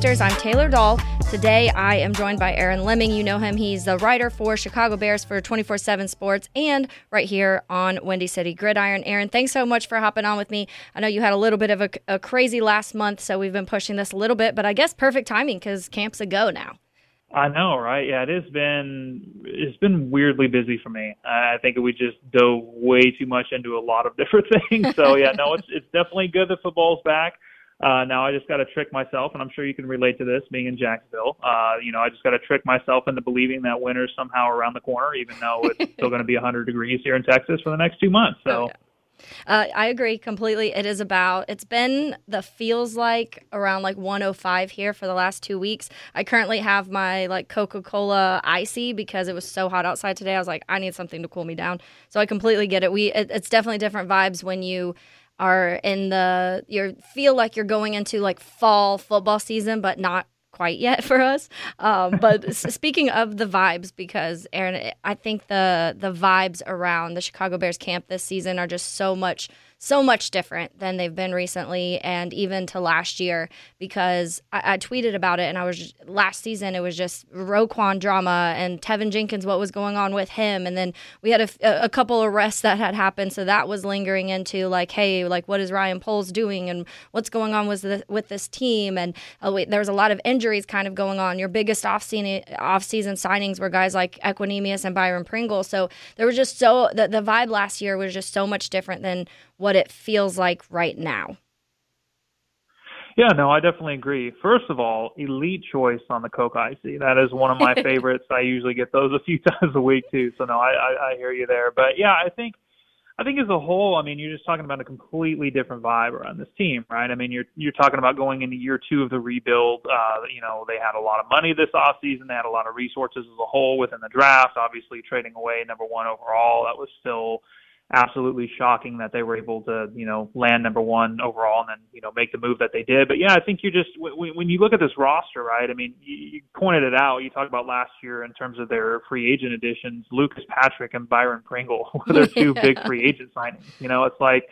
Monsters. I'm Taylor Doll. Today I am joined by Aaron Leming. You know him. He's the writer for Chicago Bears for 24 7 Sports and right here on Windy City Gridiron. Aaron, thanks so much for hopping on with me. I know you had a little bit of a, a crazy last month, so we've been pushing this a little bit, but I guess perfect timing because camp's a go now. I know, right? Yeah, it has been it's been weirdly busy for me. I think we just dove way too much into a lot of different things. So yeah, no, it's it's definitely good that football's back. Uh, now I just got to trick myself, and I'm sure you can relate to this, being in Jacksonville. Uh, you know, I just got to trick myself into believing that winter's somehow around the corner, even though it's still going to be 100 degrees here in Texas for the next two months. So. Oh, yeah. Uh, I agree completely. It is about, it's been the feels like around like 105 here for the last two weeks. I currently have my like Coca Cola icy because it was so hot outside today. I was like, I need something to cool me down. So I completely get it. We, it, it's definitely different vibes when you are in the, you feel like you're going into like fall football season, but not quite yet for us. Um, but speaking of the vibes, because Aaron, I think the the vibes around the Chicago Bears camp this season are just so much so much different than they've been recently and even to last year because I, I tweeted about it and I was just, last season it was just Roquan drama and Teven Jenkins what was going on with him. And then we had a, a couple arrests that had happened. So that was lingering into like hey like what is Ryan Poles doing and what's going on with the, with this team? And uh, wait there was a lot of injuries kind of going on. Your biggest off season signings were guys like Equanimeous and Byron Pringle. So there was just so the, the vibe last year was just so much different than what it feels like right now. Yeah, no, I definitely agree. First of all, elite choice on the Coke Icy. That is one of my favorites. I usually get those a few times a week too. So no, I, I, I hear you there. But yeah, I think I think as a whole, I mean, you're just talking about a completely different vibe around this team, right? I mean, you're you're talking about going into year two of the rebuild. Uh, you know, they had a lot of money this off season. They had a lot of resources as a whole within the draft. Obviously, trading away number one overall, that was still absolutely shocking that they were able to, you know, land number one overall and then, you know, make the move that they did. But yeah, I think you just when, when you look at this roster, right? I mean, you, you pointed it out. You talked about last year in terms of their free agent additions. Lucas Patrick and Byron Pringle were their two big free agent signings. You know, it's like.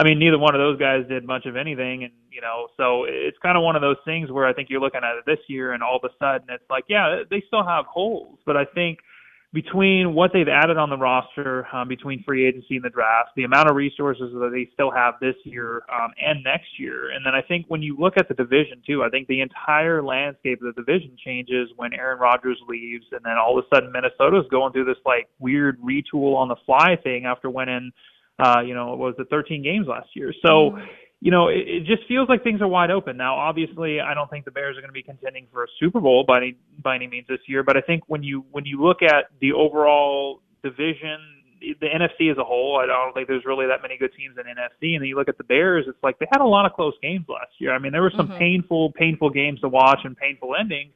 I mean, neither one of those guys did much of anything, and you know, so it's kind of one of those things where I think you're looking at it this year, and all of a sudden it's like, yeah, they still have holes, but I think between what they've added on the roster, um, between free agency and the draft, the amount of resources that they still have this year um, and next year, and then I think when you look at the division too, I think the entire landscape of the division changes when Aaron Rodgers leaves, and then all of a sudden Minnesota's going through this like weird retool on the fly thing after winning, uh, you know, it was the 13 games last year. So. Mm-hmm you know, it, it just feels like things are wide open now. Obviously, I don't think the Bears are going to be contending for a Super Bowl by any by any means this year. But I think when you when you look at the overall division, the NFC as a whole, I don't think there's really that many good teams in NFC. And then you look at the Bears, it's like they had a lot of close games last year. I mean, there were some mm-hmm. painful, painful games to watch and painful endings.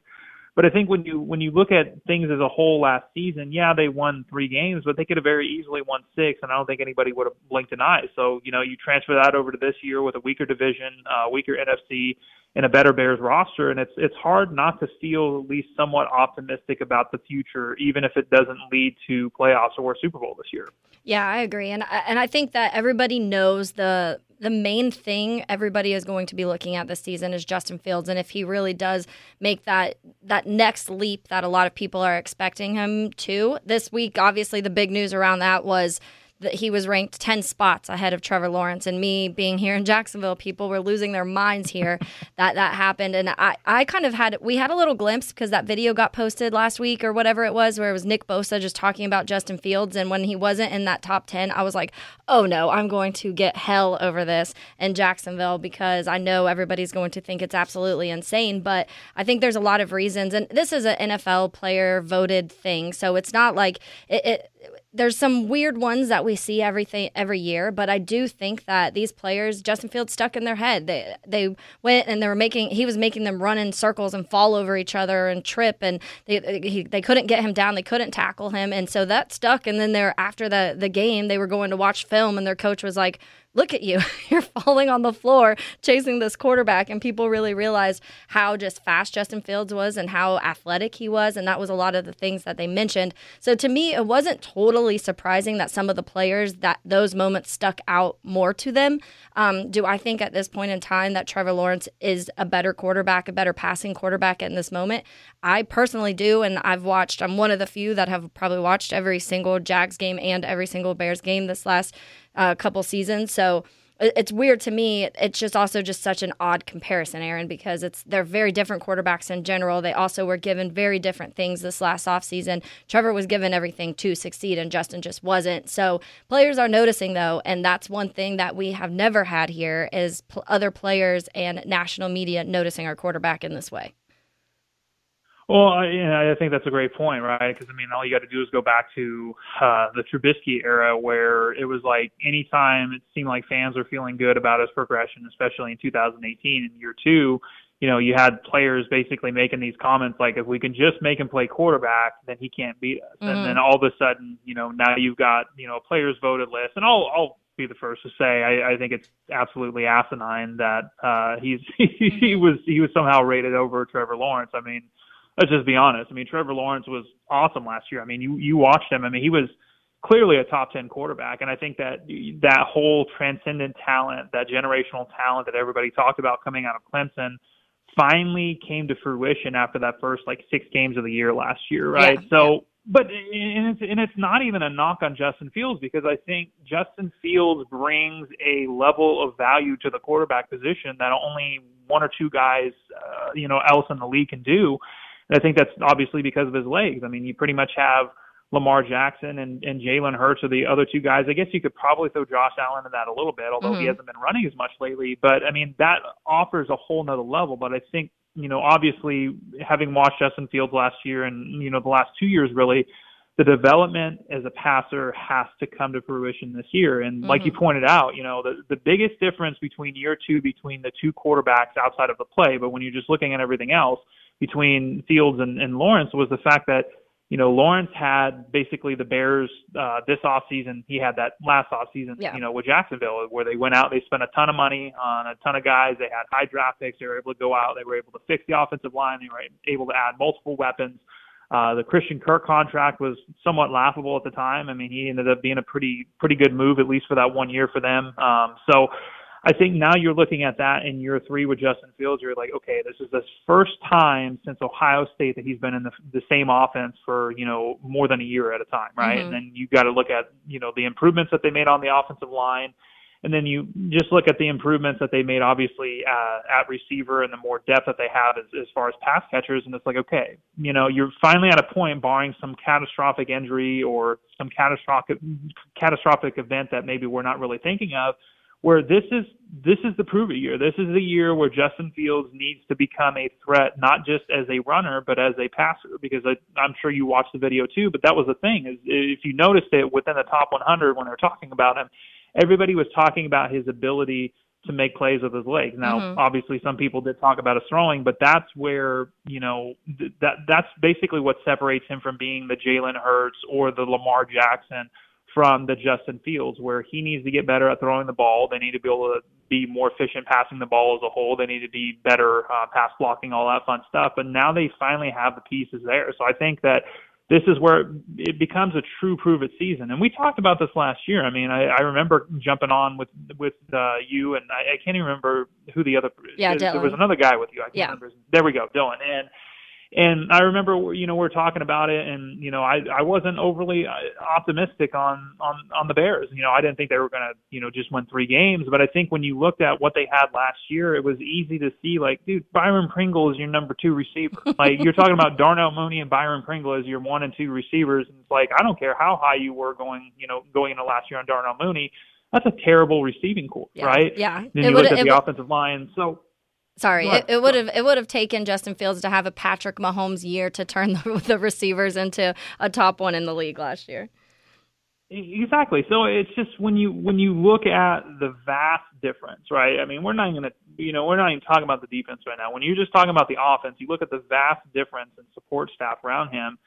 But I think when you when you look at things as a whole last season, yeah, they won three games, but they could have very easily won six, and I don't think anybody would have blinked an eye. So you know, you transfer that over to this year with a weaker division, uh, weaker NFC, and a better Bears roster, and it's it's hard not to feel at least somewhat optimistic about the future, even if it doesn't lead to playoffs or Super Bowl this year. Yeah, I agree, and and I think that everybody knows the the main thing everybody is going to be looking at this season is Justin Fields, and if he really does make that that next leap that a lot of people are expecting him to this week, obviously the big news around that was that he was ranked 10 spots ahead of Trevor Lawrence. And me being here in Jacksonville, people were losing their minds here that that happened. And I, I kind of had, we had a little glimpse because that video got posted last week or whatever it was, where it was Nick Bosa just talking about Justin Fields. And when he wasn't in that top 10, I was like, oh no, I'm going to get hell over this in Jacksonville because I know everybody's going to think it's absolutely insane. But I think there's a lot of reasons. And this is an NFL player voted thing. So it's not like it, it there's some weird ones that we see everything every year, but I do think that these players, Justin Fields, stuck in their head. They they went and they were making he was making them run in circles and fall over each other and trip, and they he, they couldn't get him down, they couldn't tackle him, and so that stuck. And then they're after the the game, they were going to watch film, and their coach was like, look at you. You're falling on the floor chasing this quarterback. And people really realized how just fast Justin Fields was and how athletic he was. And that was a lot of the things that they mentioned. So to me, it wasn't totally surprising that some of the players that those moments stuck out more to them. Um, do I think at this point in time that Trevor Lawrence is a better quarterback, a better passing quarterback in this moment? I personally do. And I've watched, I'm one of the few that have probably watched every single Jags game and every single Bears game this last uh, couple seasons. So it's weird to me. It's just also just such an odd comparison, Aaron, because it's they're very different quarterbacks in general. They also were given very different things this last offseason. Trevor was given everything to succeed, and Justin just wasn't. So players are noticing though, and that's one thing that we have never had here is pl- other players and national media noticing our quarterback in this way. Well, I, I think that's a great point, right? Because I mean, all you got to do is go back to uh, the Trubisky era, where it was like anytime it seemed like fans were feeling good about his progression, especially in 2018 in year two. You know, you had players basically making these comments like, "If we can just make him play quarterback, then he can't beat us." Mm-hmm. And then all of a sudden, you know, now you've got you know a players voted list, and I'll I'll be the first to say I, I think it's absolutely asinine that uh, he's he was he was somehow rated over Trevor Lawrence. I mean let's just be honest. I mean, Trevor Lawrence was awesome last year. I mean, you you watched him. I mean, he was clearly a top 10 quarterback and I think that that whole transcendent talent, that generational talent that everybody talked about coming out of Clemson finally came to fruition after that first like 6 games of the year last year, right? Yeah, so but and it's and it's not even a knock on Justin Fields because I think Justin Fields brings a level of value to the quarterback position that only one or two guys uh, you know else in the league can do I think that's obviously because of his legs. I mean, you pretty much have Lamar Jackson and, and Jalen Hurts are the other two guys. I guess you could probably throw Josh Allen in that a little bit, although mm-hmm. he hasn't been running as much lately. But I mean, that offers a whole nother level. But I think, you know, obviously having watched Justin Fields last year and, you know, the last two years really, the development as a passer has to come to fruition this year. And mm-hmm. like you mm-hmm. pointed out, you know, the, the biggest difference between year two between the two quarterbacks outside of the play, but when you're just looking at everything else – between Fields and, and Lawrence was the fact that you know Lawrence had basically the Bears uh, this off season. He had that last off season, yeah. you know, with Jacksonville, where they went out, they spent a ton of money on a ton of guys. They had high draft picks. They were able to go out. They were able to fix the offensive line. They were able to add multiple weapons. Uh, the Christian Kirk contract was somewhat laughable at the time. I mean, he ended up being a pretty pretty good move, at least for that one year for them. Um, so I think now you're looking at that in year three with Justin Fields. You're like, okay, this is the first time since Ohio State that he's been in the, the same offense for you know more than a year at a time, right? Mm-hmm. And then you got to look at you know the improvements that they made on the offensive line, and then you just look at the improvements that they made, obviously uh, at receiver and the more depth that they have as, as far as pass catchers. And it's like, okay, you know, you're finally at a point, barring some catastrophic injury or some catastrophic catastrophic event that maybe we're not really thinking of where this is this is the prove it year. This is the year where Justin Fields needs to become a threat, not just as a runner, but as a passer. Because I, I'm sure you watched the video too. But that was the thing is if you noticed it within the top 100 when they're talking about him, everybody was talking about his ability to make plays with his legs. Now, mm-hmm. obviously, some people did talk about his throwing, but that's where you know th- that that's basically what separates him from being the Jalen Hurts or the Lamar Jackson from the Justin Fields, where he needs to get better at throwing the ball. They need to be able to be more efficient passing the ball as a whole. They need to be better uh, pass blocking, all that fun stuff. But now they finally have the pieces there. So I think that this is where it becomes a true prove it season. And we talked about this last year. I mean, I, I remember jumping on with with uh, you, and I, I can't even remember who the other. Yeah, there, was another guy with you. I can't yeah. remember. There we go, Dylan. And And I remember, you know, we we're talking about it, and you know, I I wasn't overly uh, optimistic on on on the Bears. You know, I didn't think they were going to, you know, just win three games. But I think when you looked at what they had last year, it was easy to see, like, dude, Byron Pringle is your number two receiver. like you're talking about Darnell Mooney and Byron Pringle as your one and two receivers. And it's like I don't care how high you were going, you know, going into last year on Darnell Mooney. That's a terrible receiving core, yeah. right? Yeah. Then you look at the offensive line. So Sorry, it, it would have it would have taken Justin Fields to have a Patrick Mahomes year to turn the, the receivers into a top one in the league last year. Exactly. So it's just when you when you look at the vast difference, right? I mean, we're not going to, you know, we're not even talking about the defense right now. When you're just talking about the offense, you look at the vast difference in support staff around him.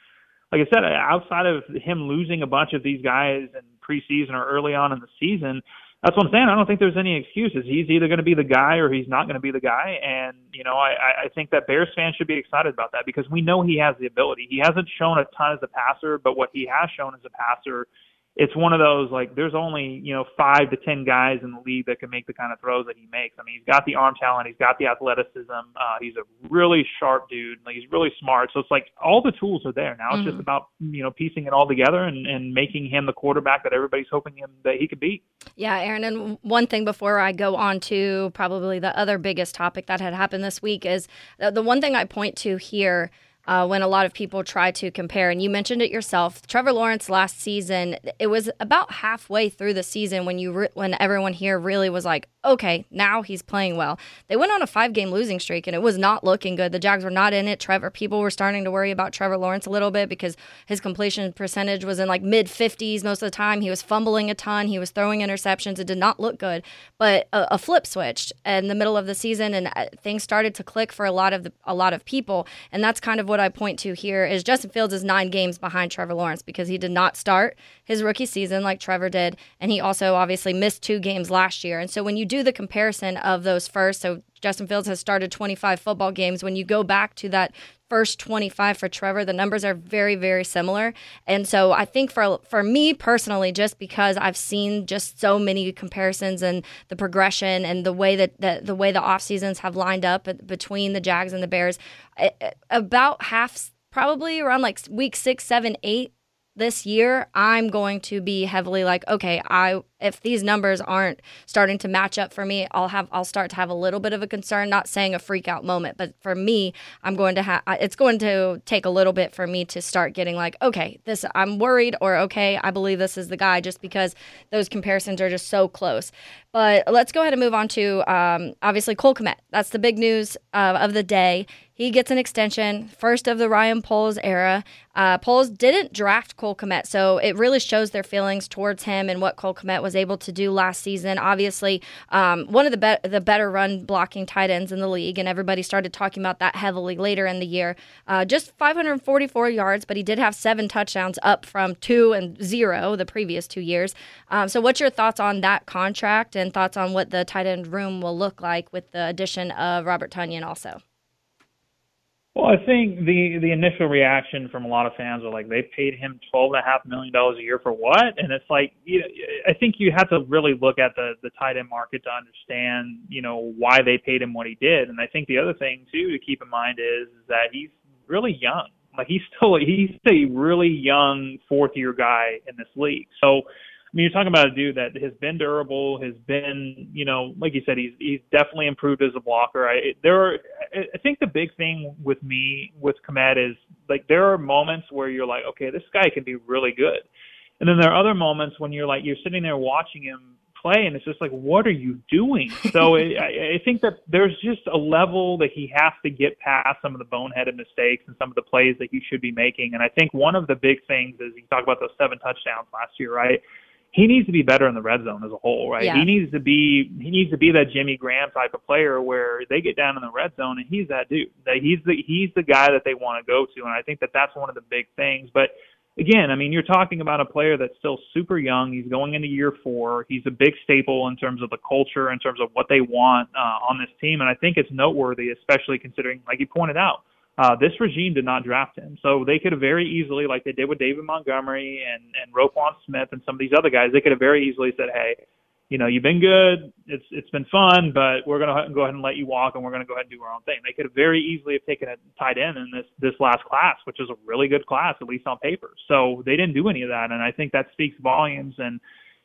Like I said, outside of him losing a bunch of these guys in preseason or early on in the season, that's what I'm saying. I don't think there's any excuses. He's either going to be the guy or he's not going to be the guy. And, you know, I, I think that Bears fans should be excited about that because we know he has the ability. He hasn't shown a ton as a passer, but what he has shown as a passer it's one of those like there's only you know five to ten guys in the league that can make the kind of throws that he makes. I mean, he's got the arm talent, he's got the athleticism, uh, he's a really sharp dude, like he's really smart. So it's like all the tools are there. Now it's mm-hmm. just about you know piecing it all together and, and making him the quarterback that everybody's hoping him that he could be. Yeah, Aaron. And one thing before I go on to probably the other biggest topic that had happened this week is the, the one thing I point to here uh, when a lot of people try to compare. And you mentioned it yourself. Trevor Lawrence last season, it was about halfway through the season when you re- when everyone here really was like, okay, now he's playing well. They went on a five game losing streak and it was not looking good. The Jags were not in it. Trevor people were starting to worry about Trevor Lawrence a little bit because his completion percentage was in like mid 50s most of the time. He was fumbling a ton. He was throwing interceptions. It did not look good. But a, a flip switched in the middle of the season and uh, things started to click for a lot of the, a lot of people. And that's kind of what I point to here is Justin Fields is nine games behind Trevor Lawrence because he did not start his rookie season like Trevor did. And he also obviously missed two games last year. And so when you do the comparison of those first, so Justin Fields has started 25 football games. When you go back to that first 25 for Trevor, the numbers are very, very similar. And so I think for for me personally, just because I've seen just so many comparisons and the progression and the way that, that the way the off seasons have lined up between the Jags and the Bears, about half, probably around like week six, seven, eight this year, I'm going to be heavily like, okay, I if these numbers aren't starting to match up for me, I'll have I'll start to have a little bit of a concern. Not saying a freak out moment, but for me, I'm going to have it's going to take a little bit for me to start getting like, okay, this I'm worried, or okay, I believe this is the guy, just because those comparisons are just so close. But let's go ahead and move on to um, obviously Cole Kmet. That's the big news uh, of the day. He gets an extension, first of the Ryan Poles era. Uh, Poles didn't draft Cole Kmet, so it really shows their feelings towards him and what Cole Kmet was able to do last season. Obviously, um, one of the be- the better run blocking tight ends in the league, and everybody started talking about that heavily later in the year. Uh, just 544 yards, but he did have seven touchdowns, up from two and zero the previous two years. Um, so, what's your thoughts on that contract and thoughts on what the tight end room will look like with the addition of Robert Tonyan also? Well, I think the the initial reaction from a lot of fans were like they paid him twelve and a half million dollars a year for what? And it's like you know, I think you have to really look at the the tight end market to understand you know why they paid him what he did. And I think the other thing too to keep in mind is, is that he's really young. Like he's still he's a really young fourth year guy in this league. So I mean, you're talking about a dude that has been durable, has been, you know, like you said, he's he's definitely improved as a blocker. I there are, I think the big thing with me with Kmet is like there are moments where you're like, okay, this guy can be really good, and then there are other moments when you're like you're sitting there watching him play, and it's just like, what are you doing? So it, I, I think that there's just a level that he has to get past some of the boneheaded mistakes and some of the plays that he should be making. And I think one of the big things is you talk about those seven touchdowns last year, right? He needs to be better in the red zone as a whole, right? Yeah. He needs to be he needs to be that Jimmy Graham type of player where they get down in the red zone and he's that dude. That he's the he's the guy that they want to go to, and I think that that's one of the big things. But again, I mean, you're talking about a player that's still super young. He's going into year four. He's a big staple in terms of the culture, in terms of what they want uh, on this team, and I think it's noteworthy, especially considering, like you pointed out uh, this regime did not draft him. So they could have very easily, like they did with David Montgomery and, and Roquan Smith and some of these other guys, they could have very easily said, hey, you know, you've been good. It's it's been fun, but we're gonna go ahead and let you walk, and we're gonna go ahead and do our own thing. They could have very easily have taken a tight end in this this last class, which is a really good class, at least on paper. So they didn't do any of that, and I think that speaks volumes. And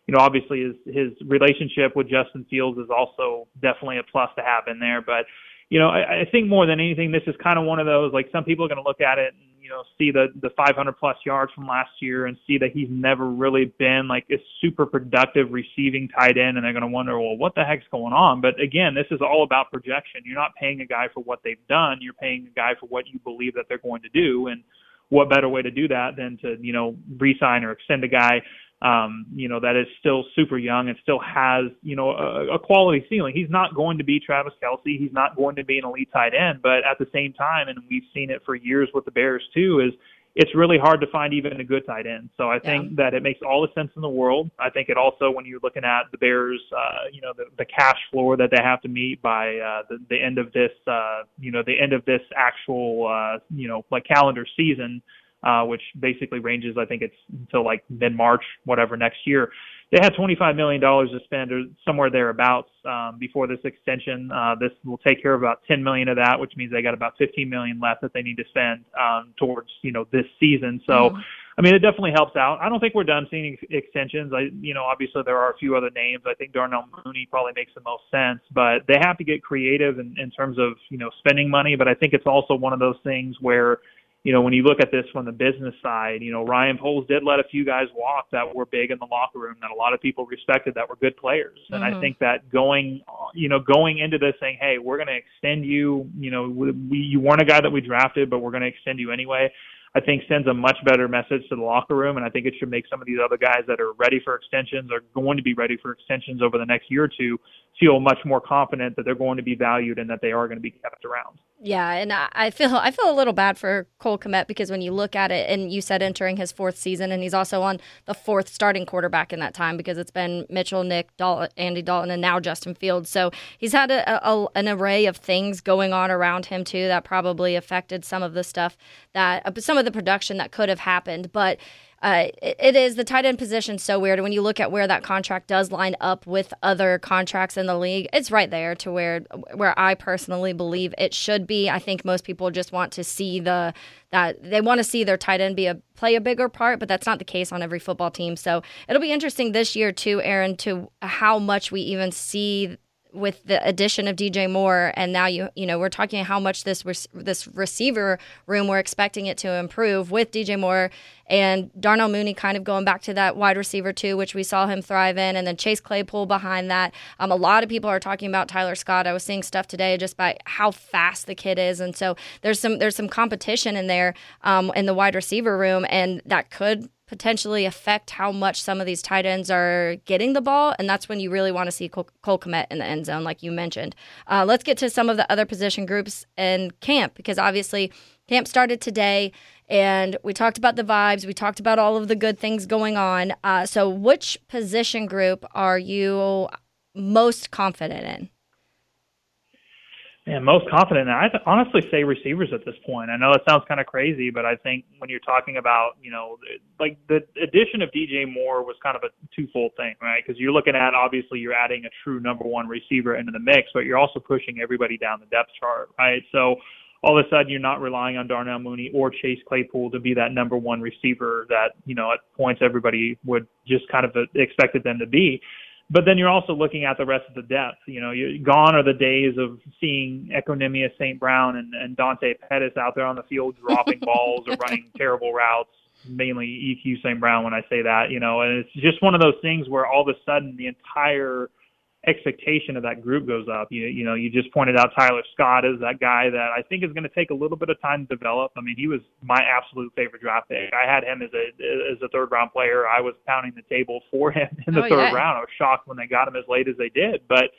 you know, obviously his his relationship with Justin Fields is also definitely a plus to have in there. But you know, I, I think more than anything, this is kind of one of those like some people are going to look at it and you know see the the 500 plus yards from last year and see that he's never really been like a super productive receiving tight end, and they're going to wonder, well, what the heck's going on? But again, this is all about projection. You're not paying a guy for what they've done. You're paying a guy for what you believe that they're going to do, and what better way to do that than to you know re-sign or extend a guy um, you know, that is still super young and still has, you know, a, a quality ceiling. He's not going to be Travis Kelce. He's not going to be an elite tight end, but at the same time, and we've seen it for years with the Bears too, is it's really hard to find even a good tight end. So I think yeah. that it makes all the sense in the world. I think it also, when you're looking at the Bears, uh, you know, the, the cash floor that they have to meet by uh, the, the end of this, uh, you know, the end of this actual, uh, you know, like calendar season, uh, which basically ranges, I think it's until like mid March, whatever next year. They had $25 million to spend or somewhere thereabouts um, before this extension. Uh, this will take care of about 10 million of that, which means they got about 15 million left that they need to spend um, towards, you know, this season. So, mm-hmm. I mean, it definitely helps out. I don't think we're done seeing ex- extensions. I, you know, obviously there are a few other names. I think Darnell Mooney probably makes the most sense, but they have to get creative in, in terms of, you know, spending money. But I think it's also one of those things where, you know, when you look at this from the business side, you know, Ryan Poles did let a few guys walk that were big in the locker room that a lot of people respected that were good players. And mm-hmm. I think that going, you know, going into this saying, hey, we're going to extend you, you know, we, you weren't a guy that we drafted, but we're going to extend you anyway. I think sends a much better message to the locker room, and I think it should make some of these other guys that are ready for extensions, are going to be ready for extensions over the next year or two, feel much more confident that they're going to be valued and that they are going to be kept around. Yeah, and I feel I feel a little bad for Cole Kmet because when you look at it, and you said entering his fourth season, and he's also on the fourth starting quarterback in that time because it's been Mitchell, Nick, Andy Dalton, and now Justin Fields. So he's had a, a, an array of things going on around him too that probably affected some of the stuff that some of the production that could have happened, but uh, it, it is the tight end position so weird. When you look at where that contract does line up with other contracts in the league, it's right there to where where I personally believe it should be. I think most people just want to see the that they want to see their tight end be a play a bigger part, but that's not the case on every football team. So it'll be interesting this year too, Aaron, to how much we even see with the addition of DJ Moore, and now you you know we're talking how much this this receiver room we're expecting it to improve with DJ Moore and Darnell Mooney kind of going back to that wide receiver too, which we saw him thrive in, and then Chase Claypool behind that. Um, a lot of people are talking about Tyler Scott. I was seeing stuff today just by how fast the kid is, and so there's some there's some competition in there um, in the wide receiver room, and that could potentially affect how much some of these tight ends are getting the ball, and that's when you really want to see Cole, Cole Kmet in the end zone, like you mentioned. Uh, let's get to some of the other position groups in camp because obviously camp started today, and we talked about the vibes. We talked about all of the good things going on. Uh, so, which position group are you most confident in? Yeah, most confident. I honestly say receivers at this point. I know it sounds kind of crazy, but I think when you're talking about, you know, like the addition of DJ Moore was kind of a twofold thing, right? Because you're looking at obviously you're adding a true number one receiver into the mix, but you're also pushing everybody down the depth chart, right? So all of a sudden you're not relying on Darnell Mooney or Chase Claypool to be that number one receiver that, you know, at points everybody would just kind of expected them to be. But then you're also looking at the rest of the depth. You know, you're, gone are the days of seeing Equanimeous St. Brown and, and Dante Pettis out there on the field dropping balls or running terrible routes. Mainly EQ St. Brown when I say that, you know, and it's just one of those things where all of a sudden the entire – expectation of that group goes up. You you know, you just pointed out Tyler Scott is that guy that I think is going to take a little bit of time to develop. I mean, he was my absolute favorite draft pick. I had him as a as a third round player. I was pounding the table for him in the oh, third yeah. round. I was shocked when they got him as late as they did, but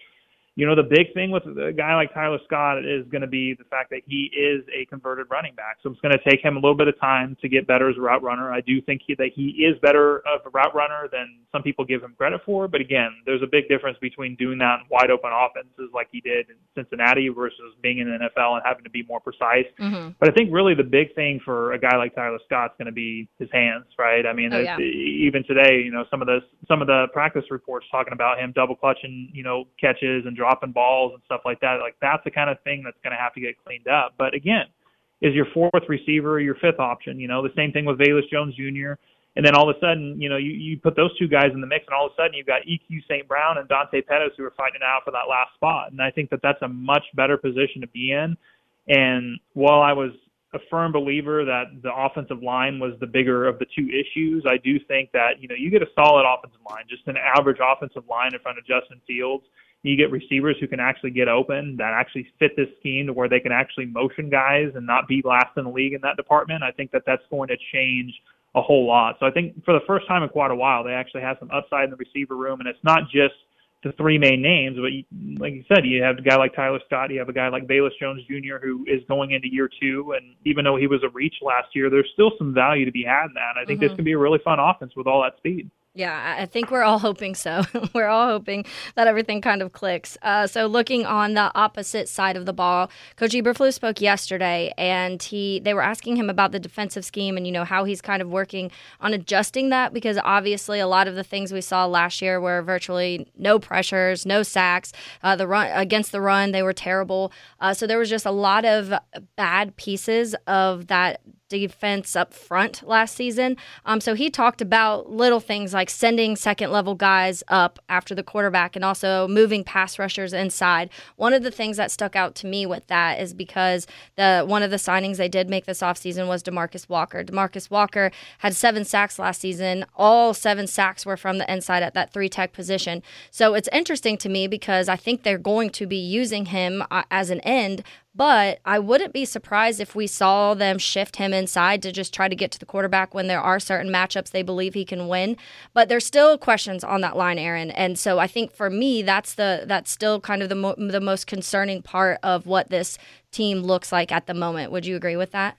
you know, the big thing with a guy like Tyler Scott is going to be the fact that he is a converted running back. So it's going to take him a little bit of time to get better as a route runner. I do think he, that he is better of a route runner than some people give him credit for. But again, there's a big difference between doing that in wide open offenses like he did in Cincinnati versus being in the NFL and having to be more precise. Mm-hmm. But I think really the big thing for a guy like Tyler Scott's going to be his hands, right? I mean, oh, yeah. even today, you know, some of the some of the practice reports talking about him double clutching, you know, catches and dropping balls and stuff like that. Like that's the kind of thing that's going to have to get cleaned up. But again, is your fourth receiver your fifth option? You know, the same thing with Velus Jones Jr. And then all of a sudden, you know, you, you put those two guys in the mix, and all of a sudden you've got EQ St. Brown and Dante Pettis who are fighting out for that last spot. And I think that that's a much better position to be in. And while I was a firm believer that the offensive line was the bigger of the two issues. I do think that, you know, you get a solid offensive line, just an average offensive line in front of Justin Fields, you get receivers who can actually get open that actually fit this scheme to where they can actually motion guys and not be last in the league in that department. I think that that's going to change a whole lot. So I think for the first time in quite a while, they actually have some upside in the receiver room, and it's not just the three main names, but you, like you said, you have a guy like Tyler Scott, you have a guy like Velus Jones Jr. who is going into year two, and even though he was a reach last year, there's still some value to be had in that. I think mm-hmm. this can be a really fun offense with all that speed. Yeah, I think we're all hoping so. we're all hoping that everything kind of clicks. Uh, so, looking on the opposite side of the ball, Coach Eberflus spoke yesterday, and he they were asking him about the defensive scheme and you know how he's kind of working on adjusting that because obviously a lot of the things we saw last year were virtually no pressures, no sacks. Uh, the run against the run, they were terrible. Uh, so there was just a lot of bad pieces of that defense up front last season. Um, so he talked about little things like sending second level guys up after the quarterback and also moving pass rushers inside. One of the things that stuck out to me with that is because the one of the signings they did make this offseason was Demarcus Walker. Demarcus Walker had seven sacks last season. All seven sacks were from the inside at that three tech position. So it's interesting to me because I think they're going to be using him uh, as an end, but I wouldn't be surprised if we saw them shift him inside to just try to get to the quarterback when there are certain matchups they believe he can win. But there's still questions on that line, Aaron. And so I think for me, that's the that's still kind of the mo- the most concerning part of what this team looks like at the moment. Would you agree with that?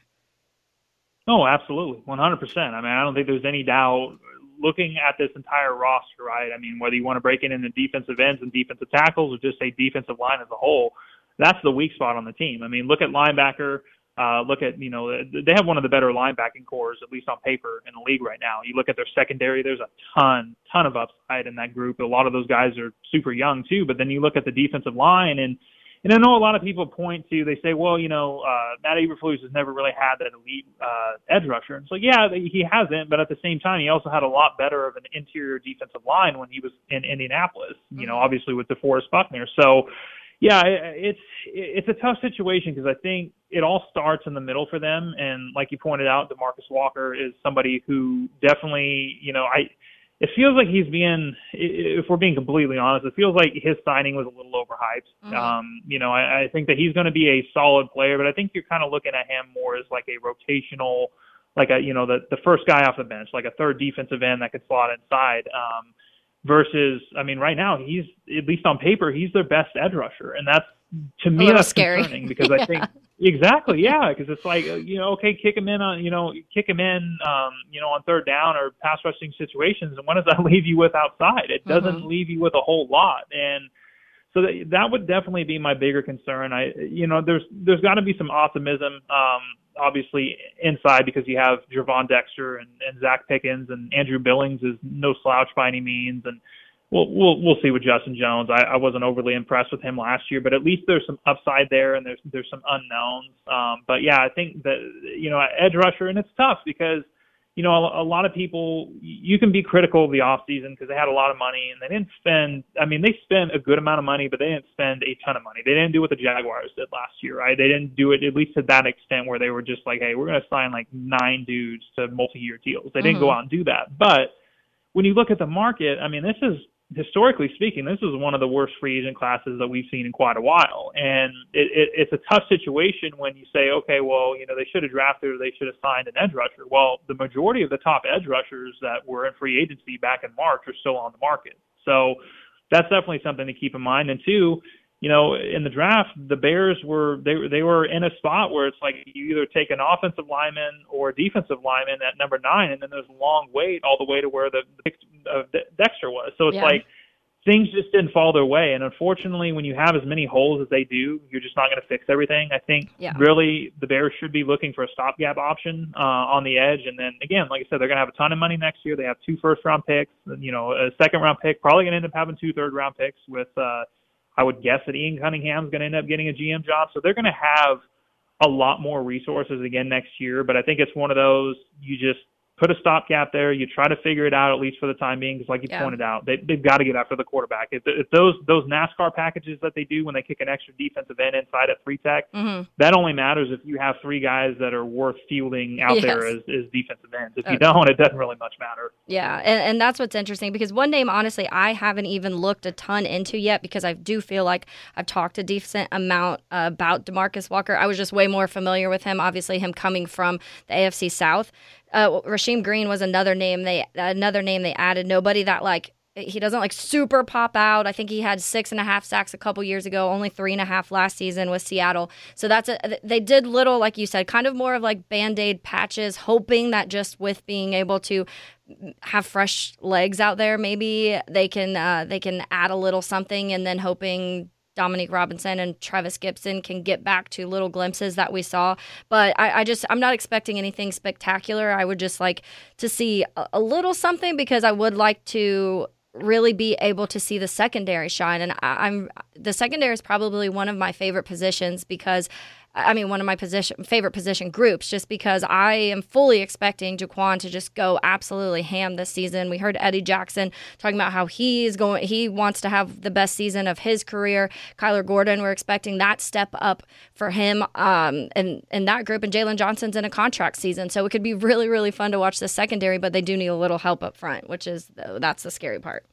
Oh, absolutely, 100%. I mean, I don't think there's any doubt looking at this entire roster, right? I mean, whether you want to break it into defensive ends and defensive tackles or just say defensive line as a whole, that's the weak spot on the team. I mean, look at linebacker. Uh, look at you know they have one of the better linebacking cores at least on paper in the league right now. You look at their secondary. There's a ton ton of upside in that group. A lot of those guys are super young too. But then you look at the defensive line and. And I know a lot of people point to, they say, well, you know, uh, Matt Eberflus has never really had that elite uh, edge rusher. And so, yeah, he hasn't, but at the same time, he also had a lot better of an interior defensive line when he was in Indianapolis, you know, mm-hmm. obviously with DeForest Buckner. So, yeah, it's it's a tough situation because I think it all starts in the middle for them, and like you pointed out, Demarcus Walker is somebody who definitely, you know, I. It feels like he's being, if we're being completely honest, it feels like his signing was a little overhyped. Mm-hmm. Um, you know, I, I think that he's going to be a solid player, but I think you're kind of looking at him more as like a rotational, like a you know the the first guy off the bench, like a third defensive end that could slot inside. Um, versus I mean right now he's at least on paper he's their best edge rusher and that's to me that's scary. concerning because yeah. I think exactly yeah because it's like uh, you know okay kick him in on you know kick him in um you know on third down or pass rushing situations and what does that leave you with outside it doesn't mm-hmm. leave you with a whole lot and so that, that would definitely be my bigger concern I you know there's there's got to be some optimism um obviously inside because you have Gervon Dexter and, and Zacch Pickens and Andrew Billings is no slouch by any means. And we'll we'll we'll see with Justin Jones. I, I wasn't overly impressed with him last year, but at least there's some upside there and there's there's some unknowns. Um, but yeah, I think that you know edge rusher and it's tough because you know, a, a lot of people, you can be critical of the off season because they had a lot of money and they didn't spend. I mean, they spent a good amount of money, but they didn't spend a ton of money. They didn't do what the Jaguars did last year, right? They didn't do it at least to that extent where they were just like, hey, we're going to sign like nine dudes to multi-year deals. They didn't mm-hmm. go out and do that, but when you look at the market, I mean, this is historically speaking, this is one of the worst free agent classes that we've seen in quite a while. And it, it, it's a tough situation when you say, okay, well, you know, they should have drafted or they should have signed an edge rusher. Well, the majority of the top edge rushers that were in free agency back in March are still on the market. So that's definitely something to keep in mind. And two, you know, in the draft, the Bears were they they were in a spot where it's like you either take an offensive lineman or a defensive lineman at number nine, and then there's a long wait all the way to where the, the uh, Dexter was. So it's Yeah. like things just didn't fall their way. And unfortunately, when you have as many holes as they do, you're just not going to fix everything. I think Yeah. really the Bears should be looking for a stopgap option uh, on the edge. And then again, like I said, they're going to have a ton of money next year. They have two first round picks, you know, a second round pick, probably going to end up having two third round picks with, uh, I would guess that Ian Cunningham's going to end up getting a GM job. So they're going to have a lot more resources again next year. But I think it's one of those you just put a stopgap there. You try to figure it out at least for the time being, because like you Yeah. pointed out, they, they've got to get after the quarterback. If, if those those NASCAR packages that they do when they kick an extra defensive end inside at three tech, hmm that only matters if you have three guys that are worth fielding out there as, as defensive ends. If Okay. you don't, it doesn't really much matter. Yeah, and, and that's what's interesting because one name, honestly, I haven't even looked a ton into yet because I do feel like I've talked a decent amount uh, about Demarcus Walker. I was just way more familiar with him, obviously, him coming from the AFC South. Uh, Rasheem Green was another name they another name they added. Nobody that like he doesn't like super pop out. I think he had six and a half sacks a couple years ago, only three and a half last season with Seattle. So that's a they did little, like you said, kind of more of like band aid patches, hoping that just with being able to have fresh legs out there, maybe they can uh, they can add a little something, and then hoping Dominique Robinson and Trevis Gipson can get back to little glimpses that we saw. But I, I just I'm not expecting anything spectacular. I would just like to see a, a little something because I would like to really be able to see the secondary shine and I, i'm the secondary is probably one of my favorite positions because I mean, one of my position favorite position groups, just because I am fully expecting Jaquan to just go absolutely ham this season. We heard Eddie Jackson talking about how he is going, he wants to have the best season of his career. Kyler Gordon, we're expecting that step up for him um, in in that group, and Jaylon Johnson's in a contract season, so it could be really really fun to watch the secondary. But they do need a little help up front, which is that's the scary part.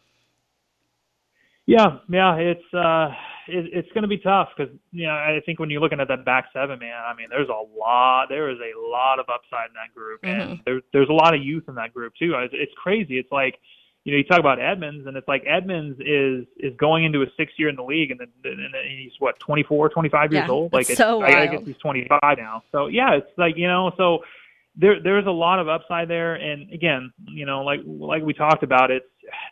Yeah, yeah, it's uh, it, it's going to be tough because you know I think when you're looking at that back seven, man, I mean, there's a lot, there is a lot of upside in that group, and mm-hmm. there's there's a lot of youth in that group too. It's, it's crazy. It's like you know you talk about Edmunds, and it's like Edmunds is is going into his sixth year in the league, and then and then he's what 24, 25 years Yeah, old. Like it's so I, I guess he's 25 now. So yeah, it's like you know so there there's a lot of upside there and again you know like like we talked about it's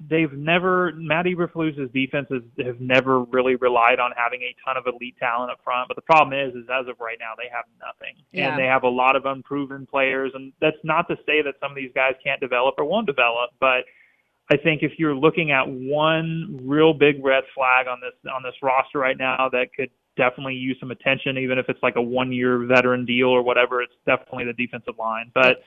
they've never Matt Eberflus's defenses have never really relied on having a ton of elite talent up front but the problem is is as of right now they have nothing Yeah. and they have a lot of unproven players and that's not to say that some of these guys can't develop or won't develop but I think if you're looking at one real big red flag on this on this roster right now that could definitely use some attention, even if it's like a one year veteran deal or whatever, it's definitely the defensive line. But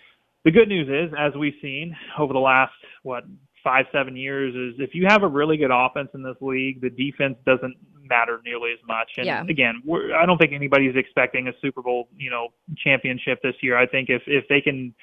the good news is, as we've seen over the last what five seven years, is if you have a really good offense in this league, the defense doesn't matter nearly as much. And Yeah. again, we're, I don't think anybody's expecting a Super Bowl, you know, championship this year. I think if if they can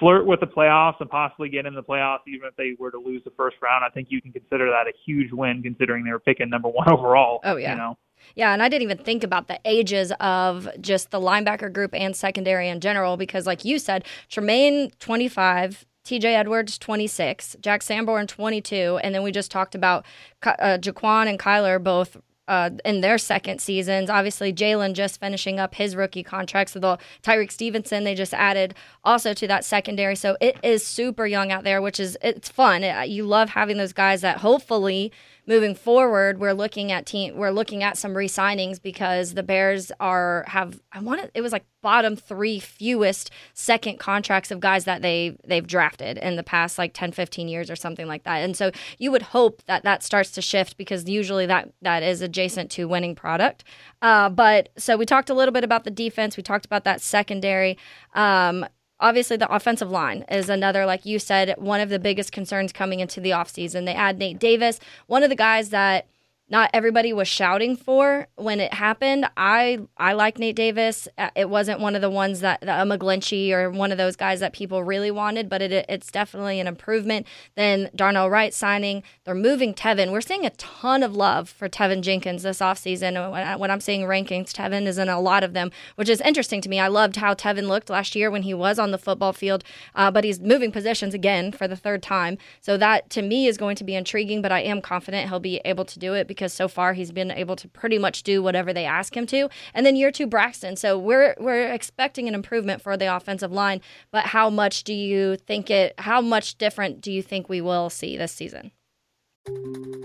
flirt with the playoffs and possibly get in the playoffs, even if they were to lose the first round, I think you can consider that a huge win, considering they were picking number one overall. Oh, yeah. you know. Yeah, and I didn't even think about the ages of just the linebacker group and secondary in general because, like you said, Tremaine, 25, TJ Edwards, 26, Jack Sanborn, 22, and then we just talked about uh, Jaquan and Kyler both. Uh, in their second seasons, obviously Jaylon just finishing up his rookie contract. So the Tyrique Stevenson they just added also to that secondary. So it is super young out there, which is it's fun. It- you love having those guys that hopefully moving forward we're looking at team we're looking at some re-signings because the bears are have i want it was like bottom three fewest second contracts of guys that they they've drafted in the past like 10 15 years or something like that. And so you would hope that that starts to shift because usually that that is adjacent to winning product. Uh, but so we talked a little bit about the defense. We talked about that secondary. Um, obviously the offensive line is another like you said one of the biggest concerns coming into the offseason. They add nate davis one of the guys that not everybody was shouting for when it happened. I I like Nate Davis. Uh, It wasn't one of the ones that, a McGlinchey or one of those guys that people really wanted, but it, it's definitely an improvement. Then Darnell Wright signing. They're moving Teven. We're seeing a ton of love for Teven Jenkins this offseason. When, I, when I'm seeing rankings, Teven is in a lot of them, which is interesting to me. I loved how Teven looked last year when he was on the football field, uh, but he's moving positions again for the third time. So that to me is going to be intriguing, but I am confident he'll be able to do it because so far he's been able to pretty much do whatever they ask him to. And then year two, Braxton. So we're we're expecting an improvement for the offensive line. But how much do you think it? How much different do you think we will see this season?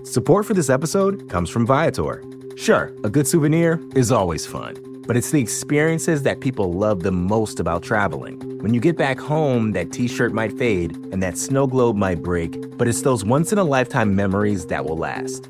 Support for this episode comes from Viator. Sure, a good souvenir is always fun, but it's the experiences that people love the most about traveling. When you get back home, that t shirt might fade and that snow globe might break, but it's those once in a lifetime memories that will last.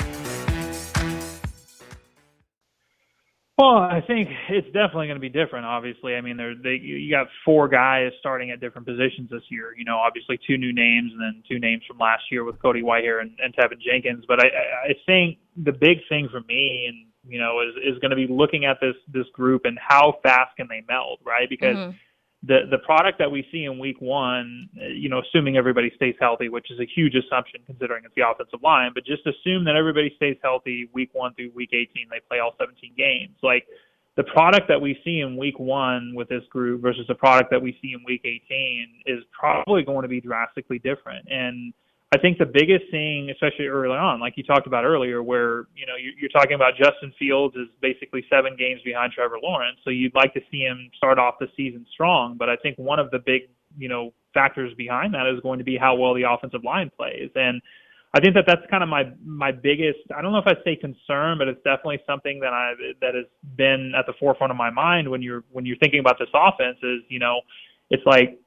Well, I think it's definitely going to be different. Obviously, I mean, there they, you got four guys starting at different positions this year. You know, obviously two new names and then two names from last year with Cody Whitehair and, and Teven Jenkins. But I, I think the big thing for me and you know is is going to be looking at this this group and how fast can they meld, right? Because mm-hmm the the product that we see in week one, you know, assuming everybody stays healthy, which is a huge assumption considering it's the offensive line, but just assume that everybody stays healthy week one through week 18, they play all 17 games. Like the product that we see in week one with this group versus the product that we see in week 18 is probably going to be drastically different. And I think the biggest thing, especially early on, like you talked about earlier, where you know you're, talking about Justin Fields is basically seven games behind Trevor Lawrence, so you'd like to see him start off the season strong. But I think one of the big you know factors behind that is going to be how well the offensive line plays, and I think that that's kind of my my biggest. I don't know if I say concern, but it's definitely something that I that has been at the forefront of my mind when you're when you're thinking about this offense. Is you know, it's like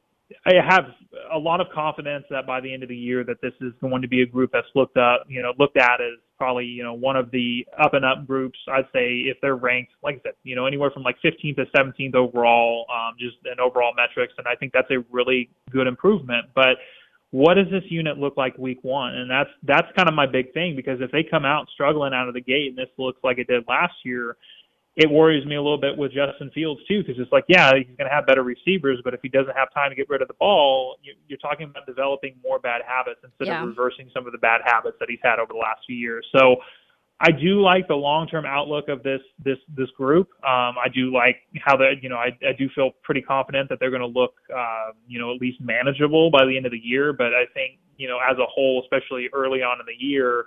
I have a lot of confidence that by the end of the year that this is going to be a group that's looked up, you know, looked at as probably, you know, one of the up and up groups. I'd say if they're ranked, like I said, you know, anywhere from like 15th to 17th overall, um, just in overall metrics. And I think that's a really good improvement. But what does this unit look like week one? And that's, that's kind of my big thing because if they come out struggling out of the gate and this looks like it did last year, it worries me a little bit with Justin Fields too, because it's like, yeah, he's going to have better receivers, but if he doesn't have time to get rid of the ball, you're talking about developing more bad habits instead yeah. of reversing some of the bad habits that he's had over the last few years. So, I do like the long-term outlook of this this this group. Um, I do like how that you know I, I do feel pretty confident that they're going to look uh, you know at least manageable by the end of the year. But I think you know as a whole, especially early on in the year,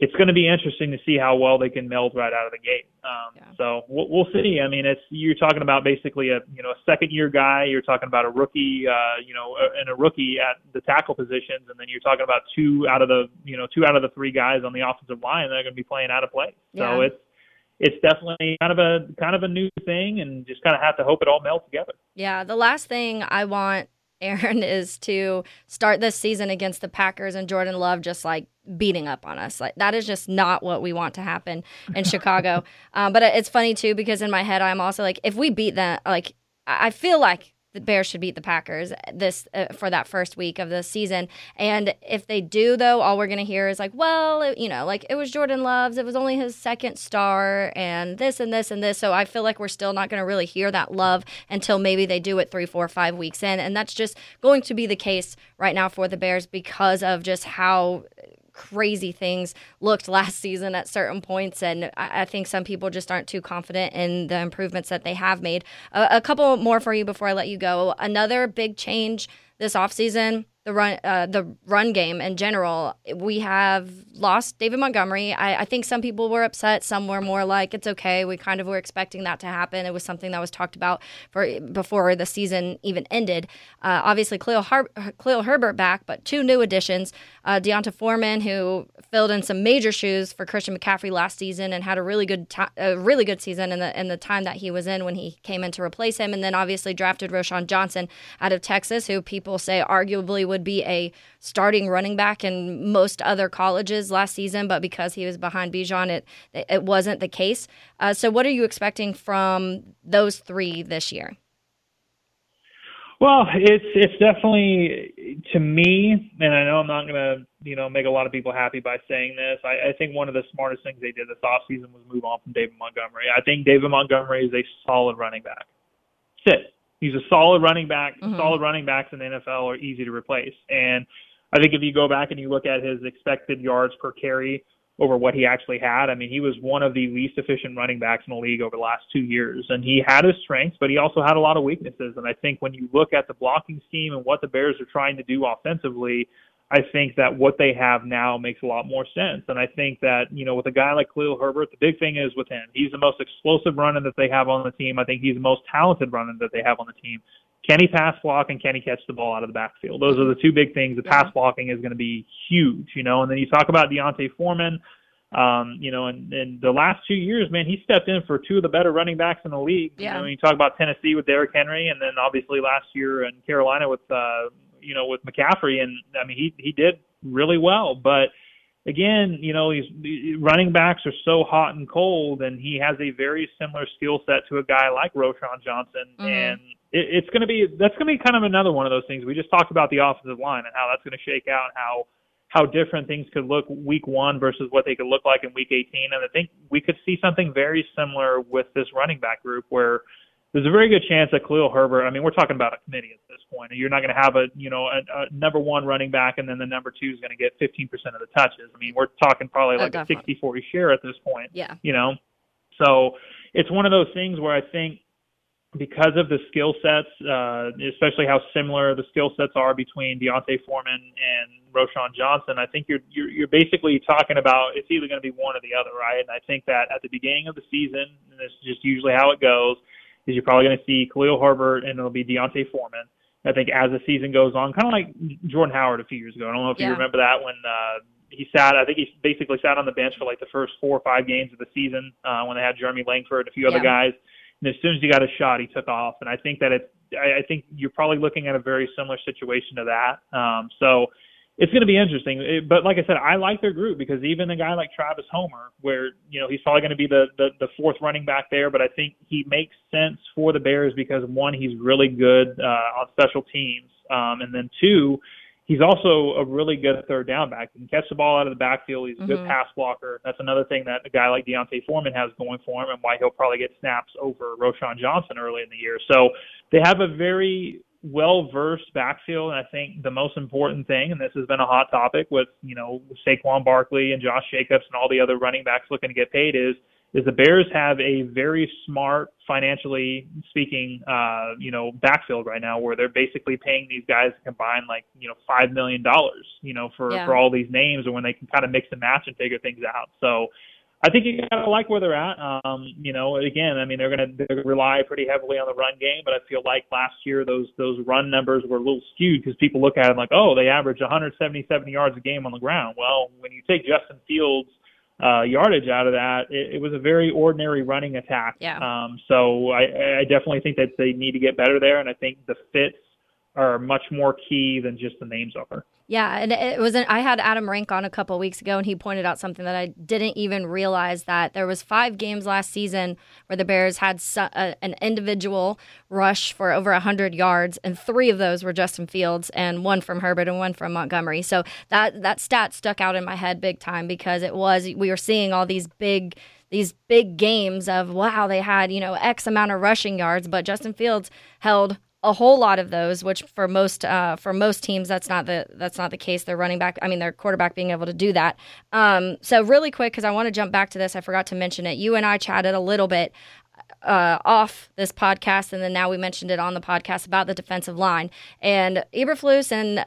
it's going to be interesting to see how well they can meld right out of the gate. Um, yeah. So we'll, we'll see. I mean, it's you're talking about basically a you know a second year guy. You're talking about a rookie, uh, you know, and a rookie at the tackle positions, and then you're talking about two out of the you know two out of the three guys on the offensive line that are going to be playing out of place. Yeah. So it's it's definitely kind of a kind of a new thing, and just kind of have to hope it all melds together. Yeah. The last thing I want Aaron, is to start this season against the Packers and Jordan Love just like beating up on us. Like that is just not what we want to happen in Chicago. Um, but it's funny too because in my head I'm also like, if we beat them, like I feel like the Bears should beat the Packers this uh, for that first week of the season. And if they do, though, all we're going to hear is like, well, it, you know, like it was Jordan Love's, it was only his second star, and this and this and this. So I feel like we're still not going to really hear that love until maybe they do it three, four, five weeks in, and that's just going to be the case right now for the Bears because of just how crazy things looked last season at certain points. And I, I think some people just aren't too confident in the improvements that they have made. A, a couple more for you before I let you go. Another big change this offseason the run uh, the run game in general. We have lost David Montgomery. I, I, think some people were upset. Some were more like it's okay. We kind of were expecting that to happen. It was something that was talked about for before the season even ended. Uh, obviously, Cleo, Har- Khalil Herbert back, but two new additions: uh, D'Onta Foreman, who filled in some major shoes for Christian McCaffrey last season and had a really good a really good season in the in the time that he was in when he came in to replace him. And then obviously drafted Roschon Johnson out of Texas, who people say arguably would be a starting running back in most other colleges last season, but because he was behind Bijan, it it wasn't the case. Uh, so, what are you expecting from those three this year? Well, it's it's definitely to me, and I know I'm not to you know make a lot of people happy by saying this. I, I think one of the smartest things they did this offseason was move on from David Montgomery. I think David Montgomery is a solid running back. Sit. He's a solid running back. Mm-hmm. Solid running backs in the NFL are easy to replace. And I think if you go back and you look at his expected yards per carry over what he actually had, I mean, he was one of the least efficient running backs in the league over the last two years. And he had his strengths, but he also had a lot of weaknesses. And I think when you look at the blocking scheme and what the Bears are trying to do offensively, I think that what they have now makes a lot more sense. And I think that, you know, with a guy like Khalil Herbert, the big thing is with him. He's the most explosive runner that they have on the team. I think he's the most talented runner that they have on the team. Can he pass block and can he catch the ball out of the backfield? Those are the two big things. The pass blocking is going to be huge, you know. And then you talk about D'Onta Foreman, um, you know, and, and the last two years, man, he stepped in for two of the better running backs in the league. Yeah. You know, you talk about Tennessee with Derrick Henry, and then obviously last year in Carolina with uh, you know, with McCaffrey, and I mean, he he did really well. But again, you know, these running backs are so hot and cold, and he has a very similar skill set to a guy like Roschon Johnson, mm-hmm. and it, it's going to be that's going to be kind of another one of those things. We just talked about the offensive line and how that's going to shake out, and how how different things could look week one versus what they could look like in week 18. And I think we could see something very similar with this running back group where there's a very good chance that Khalil Herbert. I mean, we're talking about a committee at this point. You're not going to have a you know a, a number one running back and then the number two is going to get 15% of the touches. I mean, we're talking probably oh, like oh, a 60-40 share at this point. Yeah. You know, so it's one of those things where I think because of the skill sets, uh, especially how similar the skill sets are between D'Onta Foreman and Roschon Johnson, I think you're, you're you're basically talking about it's either going to be one or the other, right? And I think that at the beginning of the season, and this is just usually how it goes is you're probably going to see Khalil Herbert and it'll be D'Onta Foreman. I think as the season goes on, kind of like Jordan Howard a few years ago. I don't know if yeah. you remember that when uh, he sat. I think he basically sat on the bench for like the first four or five games of the season uh, when they had Jeremy Langford, and a few other guys. And as soon as he got a shot, he took off. And I think that it's. I, I think you're probably looking at a very similar situation to that. Um, so it's going to be interesting. It, but like I said, I like their group because even a guy like Travis Homer, where you know he's probably going to be the, the the fourth running back there, but I think he makes sense for the Bears because one, he's really good uh, on special teams, um, and then two, he's also a really good third down back. He can catch the ball out of the backfield. He's a mm-hmm. good pass blocker. That's another thing that a guy like D'Onta Foreman has going for him, and why he'll probably get snaps over Roschon Johnson early in the year. So they have a very well versed backfield. And I think the most important thing, and this has been a hot topic with, you know, Saquon Barkley and Josh Jacobs and all the other running backs looking to get paid is is the Bears have a very smart financially speaking uh, you know, backfield right now where they're basically paying these guys combined like, you know, five million dollars, you know, for, yeah. for all these names and when they can kind of mix and match and figure things out. So I think you gotta like where they're at. Um, you know, again, I mean, they're gonna, they're gonna rely pretty heavily on the run game, but I feel like last year those those run numbers were a little skewed because people look at it like, oh, they average 177 yards a game on the ground. Well, when you take Justin Fields' uh, yardage out of that, it, it was a very ordinary running attack. Yeah. Um, so I, I definitely think that they need to get better there, and I think the fits are much more key than just the names are. Yeah, and it was. An, I had Adam Rank on a couple weeks ago, and he pointed out something that I didn't even realize that there was five games last season where the Bears had su- a, an individual rush for over hundred yards, and three of those were Justin Fields, and one from Herbert and one from Montgomery. So that that stat stuck out in my head big time because it was we were seeing all these big these big games of wow they had you know x amount of rushing yards but justin fields held a whole lot of those, which for most uh, for most teams that's not the that's not the case. Their running back, I mean, their quarterback being able to do that. Um, so really quick, because I want to jump back to this, I forgot to mention it. You and I chatted a little bit uh, off this podcast, and then now we mentioned it on the podcast about the defensive line. And Eberflus and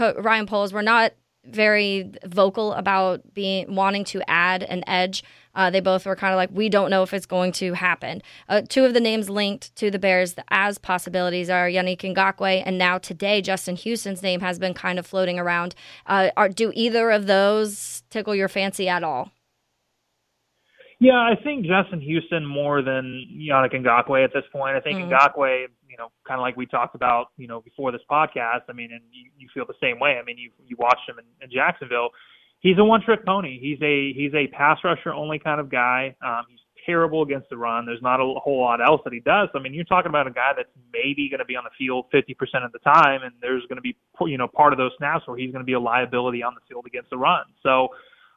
uh, Ryan Poles were not very vocal about being wanting to add an edge. Uh, they both were kind of like, we don't know if it's going to happen. Uh, two of the names linked to the Bears as possibilities are Yannick Ngakoue, and now today Justin Houston's name has been kind of floating around. Uh, are, do either of those tickle your fancy at all? Yeah, I think Justin Houston more than Yannick Ngakoue at this point. I think mm-hmm. Ngakoue, you know, kind of like we talked about, you know, before this podcast. I mean, and you, you feel the same way. I mean, you you watched him in, in Jacksonville. He's a one-trick pony. He's a he's a pass rusher only kind of guy. Um, he's terrible against the run. There's not a whole lot else that he does. I mean, you're talking about a guy that's maybe going to be on the field 50% of the time, and there's going to be you know part of those snaps where he's going to be a liability on the field against the run. So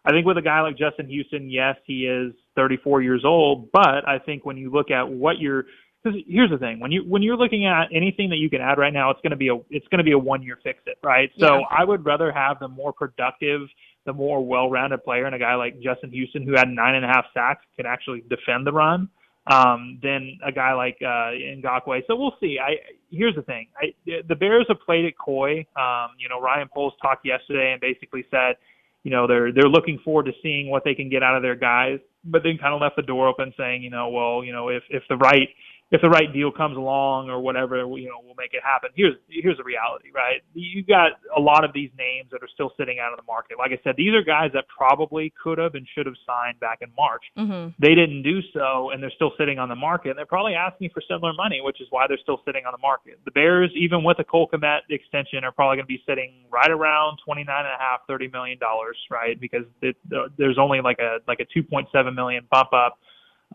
I think with a guy like Justin Houston, yes, he is 34 years old, but I think when you look at what you're because here's the thing when you when you're looking at anything that you can add right now it's going to be a it's going to be a one year fix it right so yeah. i would rather have the more productive the more well rounded player and a guy like justin houston who had nine and a half sacks can actually defend the run um than a guy like uh Ngakoue. so we'll see. I here's the thing. I the bears have played it coy. Um you know ryan poles talked yesterday and basically said you know they're they're looking forward to seeing what they can get out of their guys but then kind of left the door open saying, you know, well, you know, if if the right if the right deal comes along or whatever, you know, we'll make it happen. Here's here's the reality, right? You've got a lot of these names that are still sitting out of the market. Like I said, these are guys that probably could have and should have signed back in March. Mm-hmm. They didn't do so, and they're still sitting on the market. And they're probably asking for similar money, which is why they're still sitting on the market. The Bears, even with a Cole Kmet extension, are probably going to be sitting right around twenty nine and a half, thirty million dollars, right? Because it, uh, there's only like a like a two point seven million bump up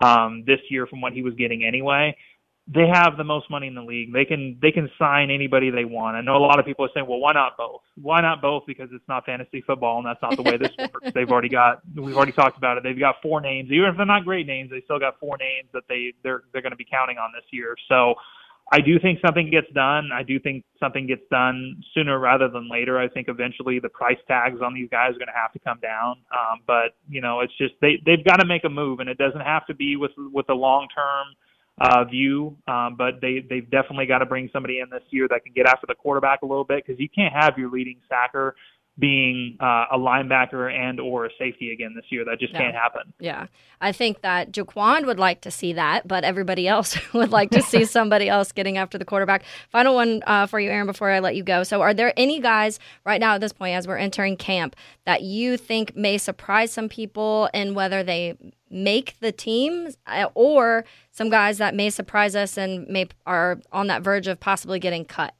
um, this year from what he was getting anyway. They have the most money in the league. They can they can sign anybody they want. I know a lot of people are saying, well, why not both? Why not both? Because it's not fantasy football, and that's not the way this works. They've already got we've already talked about it. They've got four names, even if they're not great names, they still got four names that they they're they're going to be counting on this year. So. I do think something gets done. I do think something gets done sooner rather than later. I think eventually the price tags on these guys are going to have to come down. Um, but you know, it's just they they've got to make a move, and it doesn't have to be with with a long term uh, view. Um, but they they've definitely got to bring somebody in this year that can get after the quarterback a little bit because you can't have your leading sacker being uh, a linebacker and or a safety again this year. That just can't happen. Yeah, I think that Jaquan would like to see that, but everybody else would like to see somebody else getting after the quarterback. Final one uh, for you, Aaron, before I let you go. So, are there any guys right now at this point, as we're entering camp, that you think may surprise some people in whether they make the team, uh, or some guys that may surprise us and may are on that verge of possibly getting cut?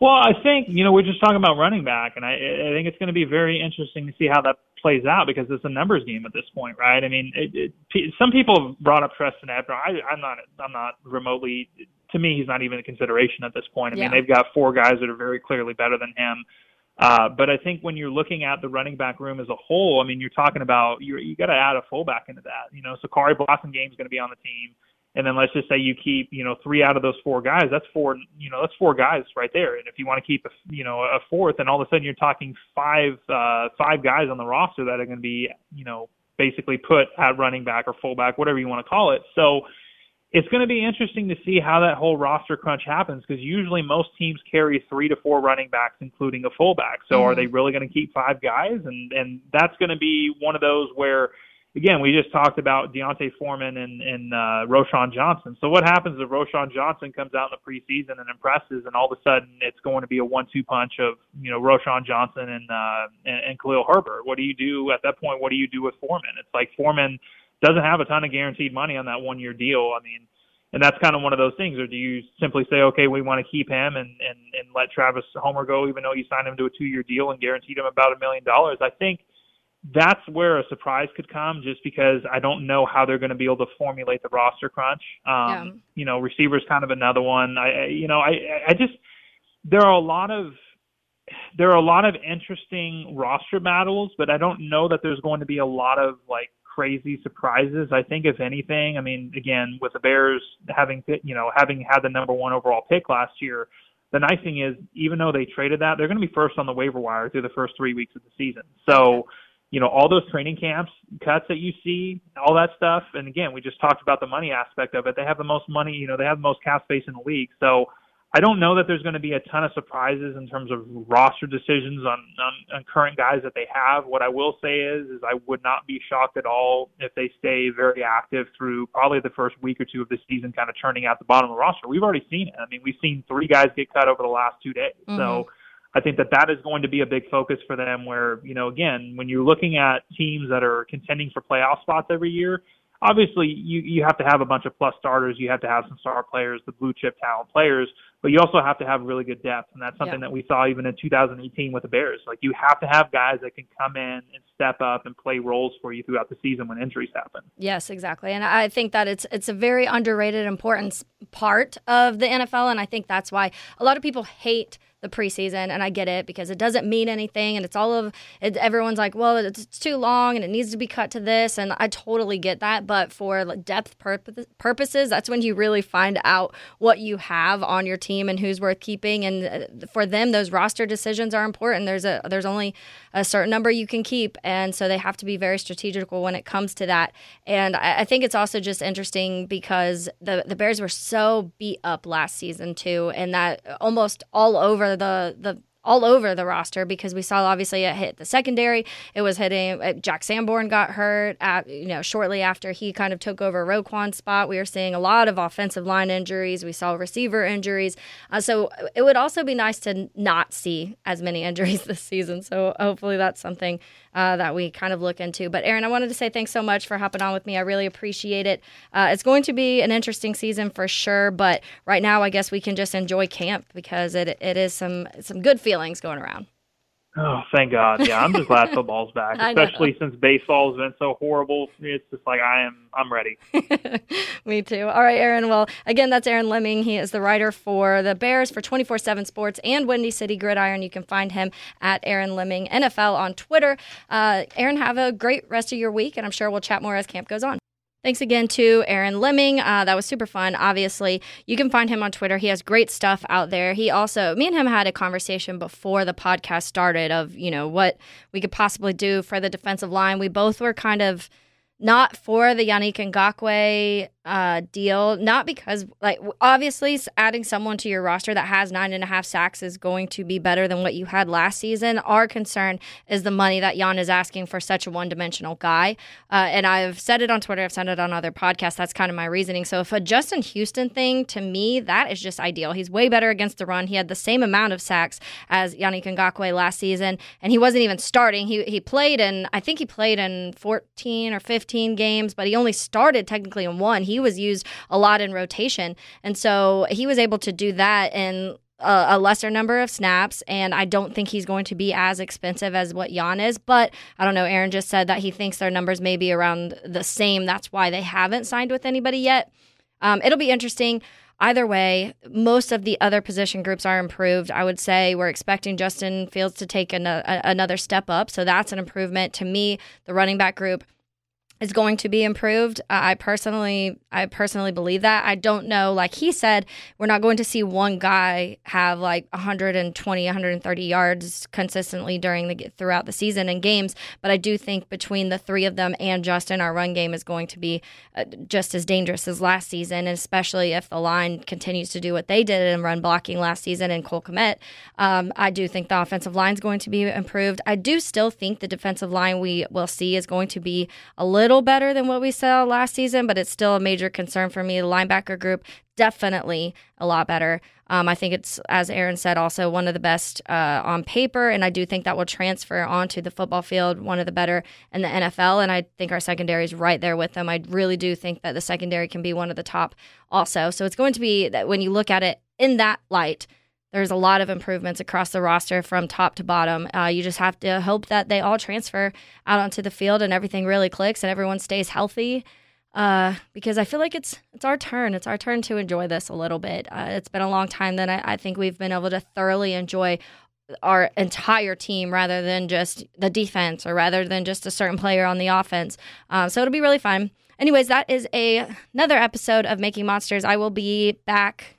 Well, I think you know we're just talking about running back, and I, I think it's going to be very interesting to see how that plays out because it's a numbers game at this point, right? I mean, it, it, some people have brought up Trestan Ebner. I, I'm not. I'm not remotely. To me, he's not even a consideration at this point. I yeah. mean, they've got four guys that are very clearly better than him. Uh, but I think when you're looking at the running back room as a whole, I mean, you're talking about you you got to add a fullback into that. You know, Sakari Blasingame is going to be on the team and then let's just say you keep you know three out of those four guys that's four you know that's four guys right there. And if you want to keep a you know a fourth and all of a sudden you're talking five uh five guys on the roster that are going to be you know basically put at running back or fullback whatever you want to call it. So it's going to be interesting to see how that whole roster crunch happens because usually most teams carry three to four running backs including a fullback. So mm-hmm. are they really going to keep five guys? And and that's going to be one of those where again, we just talked about D'Onta Foreman and, and uh, Roschon Johnson. So what happens if Roschon Johnson comes out in the preseason and impresses, and all of a sudden it's going to be a one-two punch of you know Roschon Johnson and, uh, and and Khalil Herbert? What do you do at that point? What do you do with Foreman? It's like Foreman doesn't have a ton of guaranteed money on that one-year deal. I mean. And that's kind of one of those things, or do you simply say, okay, we want to keep him and, and, and let Travis Homer go, even though you signed him to a two-year deal and guaranteed him about a million dollars? I think – that's where a surprise could come just because I don't know how they're going to be able to formulate the roster crunch. Um, yeah. You know, receivers kind of another one. I, you know, I, I just, there are a lot of, there are a lot of interesting roster battles, but I don't know that there's going to be a lot of like crazy surprises. I think if anything, I mean, again, with the Bears having you know having had the number one overall pick last year, the nice thing is even though they traded that, they're going to be first on the waiver wire through the first three weeks of the season. So you know, all those training camps cuts that you see, all that stuff. And again, we just talked about the money aspect of it. They have the most money, you know, they have the most cap space in the league. So I don't know that there's going to be a ton of surprises in terms of roster decisions on, on, on current guys that they have. What I will say is, is I would not be shocked at all if they stay very active through probably the first week or two of the season, kind of churning out the bottom of the roster. We've already seen it. I mean, we've seen three guys get cut over the last two days. Mm-hmm. So I think that that is going to be a big focus for them. Where you know, again, when you're looking at teams that are contending for playoff spots every year, obviously you you have to have a bunch of plus starters. You have to have some star players, the blue chip talent players, but you also have to have really good depth, and that's something yeah. that we saw even in 2018 with the Bears. Like you have to have guys that can come in and step up and play roles for you throughout the season when injuries happen. Yes, exactly, and I think that it's it's a very underrated, important part of the NFL, and I think that's why a lot of people hate the preseason, and I get it because it doesn't mean anything, and it's all of it, everyone's like, well, it's too long and it needs to be cut to this, and I totally get that. But for depth purposes, that's when you really find out what you have on your team and who's worth keeping. And uh, for them, those roster decisions are important. There's a there's only a certain number you can keep, and so they have to be very strategical when it comes to that. And I, I think it's also just interesting because the the Bears were so beat up last season too, and that almost all over the the all over the roster because we saw obviously it hit the secondary. It was hitting uh, Jack Sanborn got hurt at you know shortly after he kind of took over Roquan's spot. We are seeing a lot of offensive line injuries. We saw receiver injuries. Uh, so it would also be nice to not see as many injuries this season. So hopefully that's something uh, that we kind of look into. But Aaron, I wanted to say thanks so much for hopping on with me. I really appreciate it. Uh, it's going to be an interesting season for sure. But right now, I guess we can just enjoy camp because it it is some some good feelings going around. Oh, thank God! Yeah, I'm just glad football's back, especially since baseball's been so horrible. It's just like I am. I'm ready. Me too. All right, Aaron. Well, again, that's Aaron Leming. He is the writer for the Bears for 247 Sports and Windy City Gridiron. You can find him at Aaron Leming NFL on Twitter. Uh, Aaron, have a great rest of your week, and I'm sure we'll chat more as camp goes on. Thanks again to Aaron Leming. Uh, that was super fun. Obviously, you can find him on Twitter. He has great stuff out there. He also, me and him had a conversation before the podcast started of, you know, what we could possibly do for the defensive line. We both were kind of not for the Yannick Ngakoue uh, deal, not because like obviously adding someone to your roster that has nine and a half sacks is going to be better than what you had last season. Our concern is the money that Jan is asking for such a one dimensional guy, uh, and I've said it on Twitter, I've said it on other podcasts. That's kind of my reasoning. So if a Justin Houston thing to me, that is just ideal. He's way better against the run. He had the same amount of sacks as Yannick Ngakoue last season, and he wasn't even starting. He he played in I think he played in 14 or 15 games, but he only started technically in one. He he was used a lot in rotation. And so he was able to do that in a, a, lesser number of snaps, and I don't think he's going to be as expensive as what Jan is. But I don't know. Aaron just said that he thinks their numbers may be around the same. That's why they haven't signed with anybody yet. Um, it'll be interesting. Either way, most of the other position groups are improved. I would say we're expecting Justin Fields to take an, a, another step up. So that's an improvement. To me, the running back group is going to be improved. I personally I personally believe that. I don't know like he said we're not going to see one guy have like 120 130 yards consistently during the throughout the season and games, but I do think between the three of them and Justin our run game is going to be uh, just as dangerous as last season, especially if the line continues to do what they did in run blocking last season and Cole Kmet. Um, I do think the offensive line is going to be improved. I do still think the defensive line we will see is going to be a little little better than what we saw last season, but it's still a major concern for me. The linebacker group definitely a lot better. Um, I think it's, as Aaron said, also one of the best uh, on paper, and I do think that will transfer onto the football field, one of the better in the NFL. And I think our secondary is right there with them. I really do think that the secondary can be one of the top also. So it's going to be that when you look at it in that light, there's a lot of improvements across the roster from top to bottom. Uh, you just have to hope that they all transfer out onto the field and everything really clicks and everyone stays healthy. Uh, because I feel like it's it's our turn. It's our turn to enjoy this a little bit. Uh, it's been a long time that I, I think we've been able to thoroughly enjoy our entire team rather than just the defense or rather than just a certain player on the offense. Um, so it'll be really fun. Anyways, that is a another episode of Making Monsters. I will be back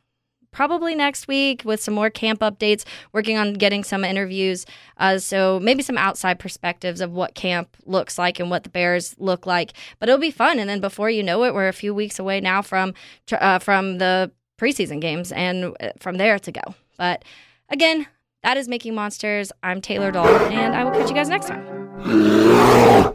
probably next week with some more camp updates, working on getting some interviews. Uh, so maybe some outside perspectives of what camp looks like and what the Bears look like. But it'll be fun. And then before you know it, we're a few weeks away now from uh, from the preseason games, and uh, from there to go. But again, that is making monsters. I'm Taylor Doll, and I will catch you guys next time.